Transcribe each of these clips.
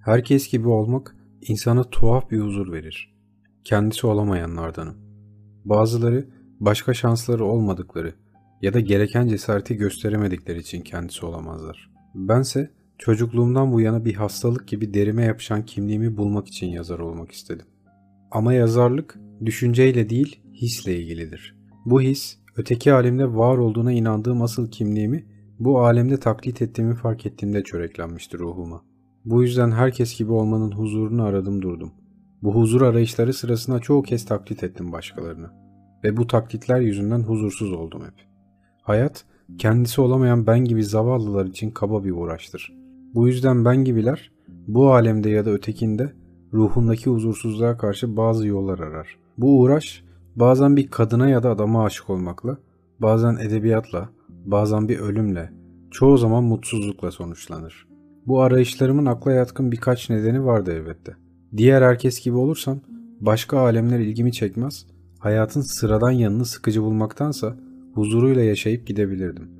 Herkes gibi olmak insana tuhaf bir huzur verir. Kendisi olamayanlardanım. Bazıları başka şansları olmadıkları ya da gereken cesareti gösteremedikleri için kendisi olamazlar. Bense çocukluğumdan bu yana bir hastalık gibi derime yapışan kimliğimi bulmak için yazar olmak istedim. Ama yazarlık düşünceyle değil hisle ilgilidir. Bu his öteki alemde var olduğuna inandığım asıl kimliğimi bu alemde taklit ettiğimi fark ettiğimde çöreklenmiştir ruhuma. Bu yüzden herkes gibi olmanın huzurunu aradım durdum. Bu huzur arayışları sırasında çoğu kez taklit ettim başkalarını. Ve bu taklitler yüzünden huzursuz oldum hep. Hayat, kendisi olamayan ben gibi zavallılar için kaba bir uğraştır. Bu yüzden ben gibiler, bu alemde ya da ötekinde ruhundaki huzursuzluğa karşı bazı yollar arar. Bu uğraş, bazen bir kadına ya da adama aşık olmakla, bazen edebiyatla, bazen bir ölümle, çoğu zaman mutsuzlukla sonuçlanır. Bu arayışlarımın akla yatkın birkaç nedeni vardı elbette. Diğer herkes gibi olursam başka alemler ilgimi çekmez, hayatın sıradan yanını sıkıcı bulmaktansa huzuruyla yaşayıp gidebilirdim.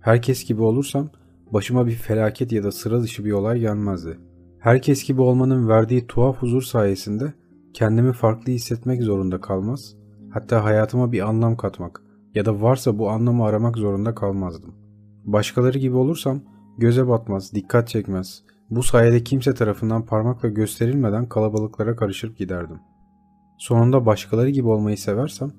Herkes gibi olursam başıma bir felaket ya da sıra dışı bir olay gelmezdi. Herkes gibi olmanın verdiği tuhaf huzur sayesinde kendimi farklı hissetmek zorunda kalmaz, hatta hayatıma bir anlam katmak ya da varsa bu anlamı aramak zorunda kalmazdım. Başkaları gibi olursam göze batmaz, dikkat çekmez. Bu sayede kimse tarafından parmakla gösterilmeden kalabalıklara karışıp giderdim. Sonunda başkaları gibi olmayı seversem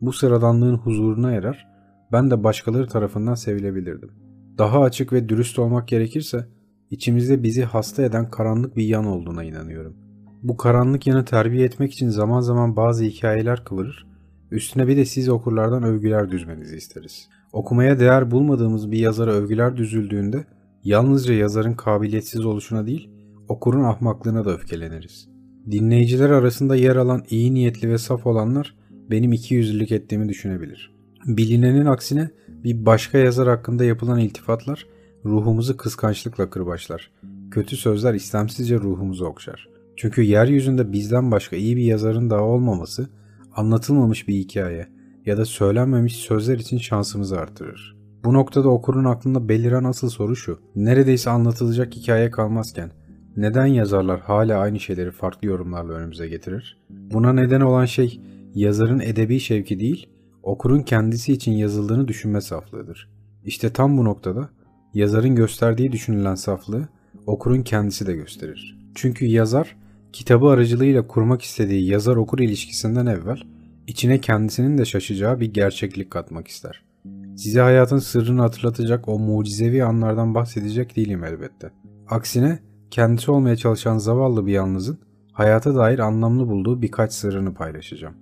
bu sıradanlığın huzuruna erer, ben de başkaları tarafından sevilebilirdim. Daha açık ve dürüst olmak gerekirse içimizde bizi hasta eden karanlık bir yan olduğuna inanıyorum. Bu karanlık yanı terbiye etmek için zaman zaman bazı hikayeler kıvırır, üstüne bir de siz okurlardan övgüler düzmenizi isteriz. Okumaya değer bulmadığımız bir yazara övgüler düzüldüğünde yalnızca yazarın kabiliyetsiz oluşuna değil, okurun ahmaklığına da öfkeleniriz. Dinleyiciler arasında yer alan iyi niyetli ve saf olanlar benim iki yüzlülük ettiğimi düşünebilir. Bilinenin aksine bir başka yazar hakkında yapılan iltifatlar ruhumuzu kıskançlıkla kırbaçlar. Kötü sözler istemsizce ruhumuzu okşar. Çünkü yeryüzünde bizden başka iyi bir yazarın daha olmaması anlatılmamış bir hikaye ya da söylenmemiş sözler için şansımızı artırır. Bu noktada okurun aklında beliren asıl soru şu. Neredeyse anlatılacak hikaye kalmazken neden yazarlar hala aynı şeyleri farklı yorumlarla önümüze getirir? Buna neden olan şey yazarın edebi şevki değil, okurun kendisi için yazıldığını düşünme saflığıdır. İşte tam bu noktada yazarın gösterdiği düşünülen saflığı okurun kendisi de gösterir. Çünkü yazar kitabı aracılığıyla kurmak istediği yazar-okur ilişkisinden evvel içine kendisinin de şaşacağı bir gerçeklik katmak ister. Size hayatın sırrını hatırlatacak o mucizevi anlardan bahsedecek değilim elbette. Aksine kendisi olmaya çalışan zavallı bir yalnızın hayata dair anlamlı bulduğu birkaç sırrını paylaşacağım.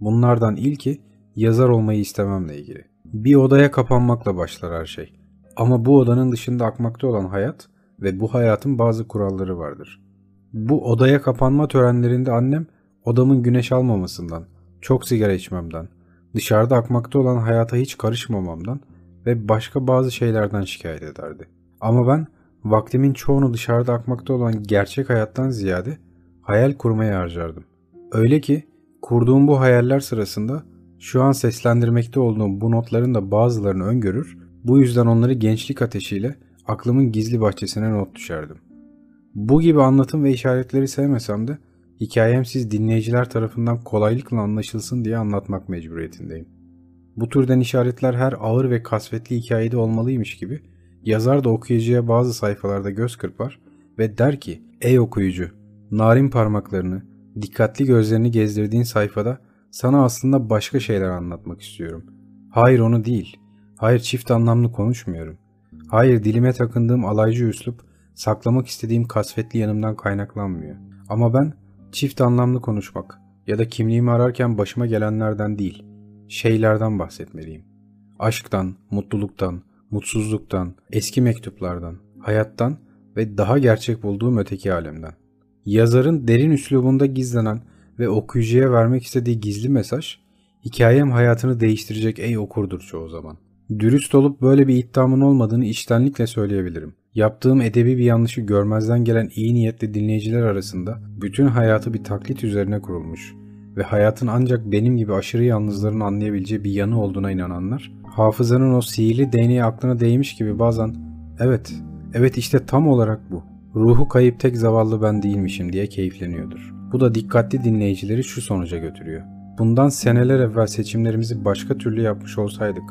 Bunlardan ilki yazar olmayı istememle ilgili. Bir odaya kapanmakla başlar her şey. Ama bu odanın dışında akmakta olan hayat ve bu hayatın bazı kuralları vardır. Bu odaya kapanma törenlerinde annem odamın güneş almamasından, çok sigara içmemden, dışarıda akmakta olan hayata hiç karışmamamdan ve başka bazı şeylerden şikayet ederdi. Ama ben vaktimin çoğunu dışarıda akmakta olan gerçek hayattan ziyade hayal kurmaya harcardım. Öyle ki kurduğum bu hayaller sırasında şu an seslendirmekte olduğum bu notların da bazılarını öngörür, bu yüzden onları gençlik ateşiyle aklımın gizli bahçesine not düşerdim. Bu gibi anlatım ve işaretleri sevmesem de hikayem siz dinleyiciler tarafından kolaylıkla anlaşılsın diye anlatmak mecburiyetindeyim. Bu türden işaretler her ağır ve kasvetli hikayede olmalıymış gibi yazar da okuyucuya bazı sayfalarda göz kırpar ve der ki ''Ey okuyucu, narin parmaklarını, dikkatli gözlerini gezdirdiğin sayfada sana aslında başka şeyler anlatmak istiyorum. Hayır onu değil. Hayır çift anlamlı konuşmuyorum. Hayır dilime takındığım alaycı üslup saklamak istediğim kasvetli yanımdan kaynaklanmıyor. Ama ben çift anlamlı konuşmak ya da kimliğimi ararken başıma gelenlerden değil, şeylerden bahsetmeliyim. Aşktan, mutluluktan, mutsuzluktan, eski mektuplardan, hayattan ve daha gerçek bulduğum öteki alemden. Yazarın derin üslubunda gizlenen ve okuyucuya vermek istediği gizli mesaj, hikayem hayatını değiştirecek ey okurdur çoğu zaman. Dürüst olup böyle bir iddiamın olmadığını içtenlikle söyleyebilirim. Yaptığım edebi bir yanlışı görmezden gelen iyi niyetli dinleyiciler arasında bütün hayatı bir taklit üzerine kurulmuş ve hayatın ancak benim gibi aşırı yalnızların anlayabileceği bir yanı olduğuna inananlar, hafızanın o sihirli değneği aklına değmiş gibi bazen ''Evet, evet işte tam olarak bu. ruhu kayıp tek zavallı ben değilmişim diye keyifleniyordur. Bu da dikkatli dinleyicileri şu sonuca götürüyor. Bundan seneler evvel seçimlerimizi başka türlü yapmış olsaydık,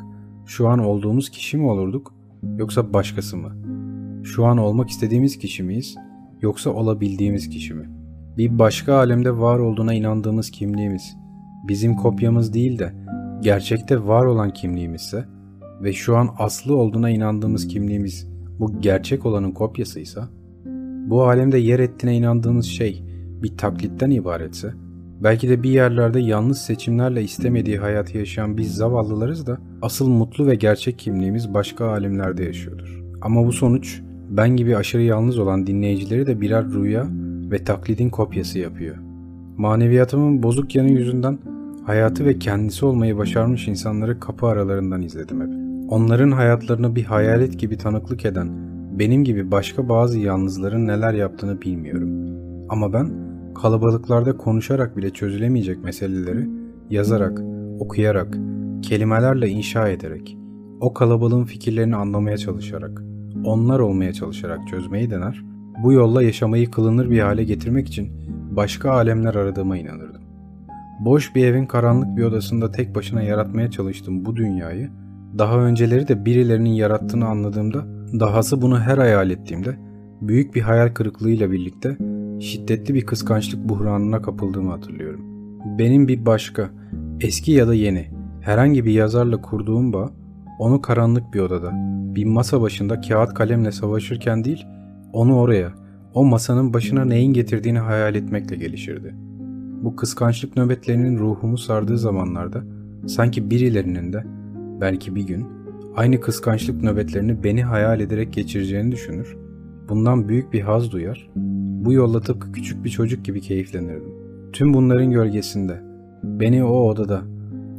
şu an olduğumuz kişi mi olurduk yoksa başkası mı? Şu an olmak istediğimiz kişi miyiz yoksa olabildiğimiz kişi mi? Bir başka alemde var olduğuna inandığımız kimliğimiz, bizim kopyamız değil de gerçekte var olan kimliğimizse ve şu an aslı olduğuna inandığımız kimliğimiz bu gerçek olanın kopyasıysa, bu alemde yer ettiğine inandığımız şey bir taklitten ibaretse, belki de bir yerlerde yalnız seçimlerle istemediği hayatı yaşayan biz zavallılarız da asıl mutlu ve gerçek kimliğimiz başka alemlerde yaşıyordur. Ama bu sonuç ben gibi aşırı yalnız olan dinleyicileri de birer rüya ve taklidin kopyası yapıyor. Maneviyatımın bozuk yanı yüzünden hayatı ve kendisi olmayı başarmış insanları kapı aralarından izledim hep. Onların hayatlarını bir hayalet gibi tanıklık eden benim gibi başka bazı yalnızların neler yaptığını bilmiyorum. Ama ben kalabalıklarda konuşarak bile çözülemeyecek meseleleri yazarak, okuyarak, kelimelerle inşa ederek, o kalabalığın fikirlerini anlamaya çalışarak, onlar olmaya çalışarak çözmeyi dener, bu yolla yaşamayı kılınır bir hale getirmek için başka alemler aradığıma inanırdım. Boş bir evin karanlık bir odasında tek başına yaratmaya çalıştığım bu dünyayı, daha önceleri de birilerinin yarattığını anladığımda, dahası bunu her hayal ettiğimde, büyük bir hayal kırıklığıyla birlikte şiddetli bir kıskançlık buhranına kapıldığımı hatırlıyorum. Benim bir başka, eski ya da yeni, herhangi bir yazarla kurduğum bağ, onu karanlık bir odada, bir masa başında kağıt kalemle savaşırken değil, onu oraya, o masanın başına neyin getirdiğini hayal etmekle gelişirdi. Bu kıskançlık nöbetlerinin ruhumu sardığı zamanlarda sanki birilerinin de belki bir gün aynı kıskançlık nöbetlerini beni hayal ederek geçireceğini düşünür, bundan büyük bir haz duyar, bu yolla tıpkı küçük bir çocuk gibi keyiflenirdim. Tüm bunların gölgesinde, beni o odada,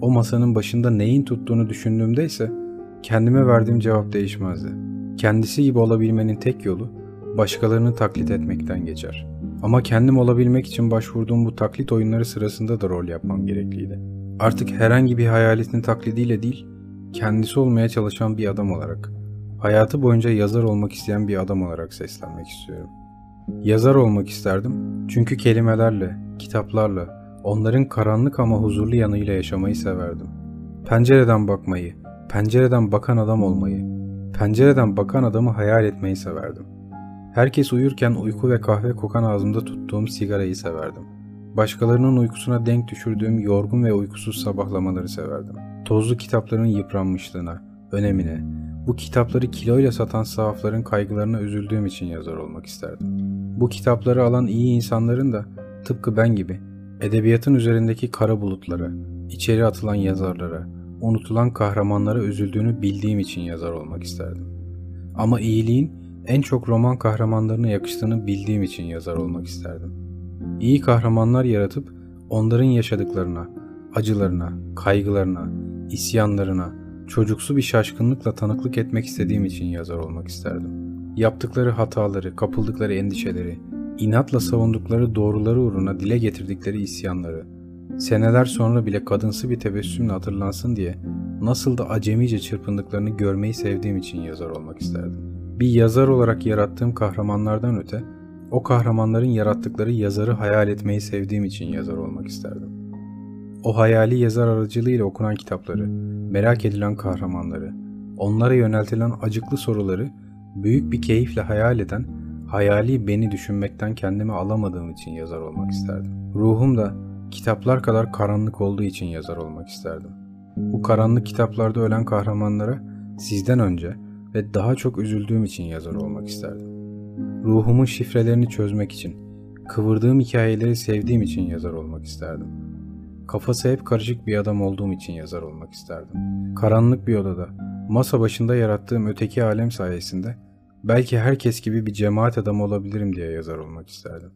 o masanın başında neyin tuttuğunu düşündüğümde ise kendime verdiğim cevap değişmezdi. Kendisi gibi olabilmenin tek yolu başkalarını taklit etmekten geçer. Ama kendim olabilmek için başvurduğum bu taklit oyunları sırasında da rol yapmam gerekliydi. Artık herhangi bir hayaletin taklidiyle değil, kendisi olmaya çalışan bir adam olarak, hayatı boyunca yazar olmak isteyen bir adam olarak seslenmek istiyorum. Yazar olmak isterdim çünkü kelimelerle, kitaplarla, onların karanlık ama huzurlu yanıyla yaşamayı severdim. Pencereden bakmayı, pencereden bakan adam olmayı, pencereden bakan adamı hayal etmeyi severdim. Herkes uyurken uyku ve kahve kokan ağzımda tuttuğum sigarayı severdim. Başkalarının uykusuna denk düşürdüğüm yorgun ve uykusuz sabahlamaları severdim. Tozlu kitapların yıpranmışlığına, önemine, bu kitapları kiloyla satan sahafların kaygılarına üzüldüğüm için yazar olmak isterdim. Bu kitapları alan iyi insanların da tıpkı ben gibi edebiyatın üzerindeki kara bulutlara, içeri atılan yazarlara, unutulan kahramanlara üzüldüğünü bildiğim için yazar olmak isterdim. Ama iyiliğin en çok roman kahramanlarına yakıştığını bildiğim için yazar olmak isterdim. İyi kahramanlar yaratıp onların yaşadıklarına, acılarına, kaygılarına, isyanlarına, çocuksu bir şaşkınlıkla tanıklık etmek istediğim için yazar olmak isterdim. Yaptıkları hataları, kapıldıkları endişeleri, inatla savundukları doğruları uğruna dile getirdikleri isyanları, seneler sonra bile kadınsı bir tebessümle hatırlansın diye nasıl da acemice çırpındıklarını görmeyi sevdiğim için yazar olmak isterdim. Bir yazar olarak yarattığım kahramanlardan öte, o kahramanların yarattıkları yazarı hayal etmeyi sevdiğim için yazar olmak isterdim. O hayali yazar aracılığıyla okunan kitapları, merak edilen kahramanları, onlara yöneltilen acıklı soruları büyük bir keyifle hayal eden, hayali beni düşünmekten kendimi alamadığım için yazar olmak isterdim. Ruhum da kitaplar kadar karanlık olduğu için yazar olmak isterdim. Bu karanlık kitaplarda ölen kahramanlara sizden önce ve daha çok üzüldüğüm için yazar olmak isterdim. Ruhumun şifrelerini çözmek için, kıvırdığım hikayeleri sevdiğim için yazar olmak isterdim. Kafası hep karışık bir adam olduğum için yazar olmak isterdim. Karanlık bir odada, masa başında yarattığım öteki alem sayesinde belki herkes gibi bir cemaat adamı olabilirim diye yazar olmak isterdim.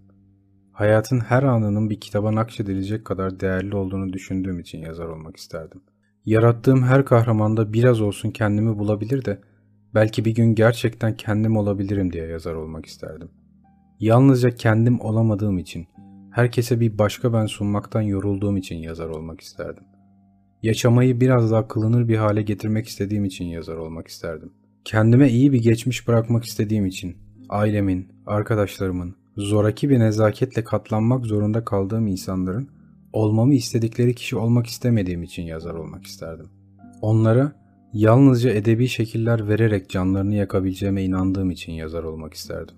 Hayatın her anının bir kitaba nakşedilecek kadar değerli olduğunu düşündüğüm için yazar olmak isterdim. Yarattığım her kahramanda biraz olsun kendimi bulabilir de belki bir gün gerçekten kendim olabilirim diye yazar olmak isterdim. Yalnızca kendim olamadığım için, herkese bir başka ben sunmaktan yorulduğum için yazar olmak isterdim. Yaşamayı biraz daha kılınır bir hale getirmek istediğim için yazar olmak isterdim. Kendime iyi bir geçmiş bırakmak istediğim için, ailemin, arkadaşlarımın, zoraki bir nezaketle katlanmak zorunda kaldığım insanların olmamı istedikleri kişi olmak istemediğim için yazar olmak isterdim. Onlara yalnızca edebi şekiller vererek canlarını yakabileceğime inandığım için yazar olmak isterdim.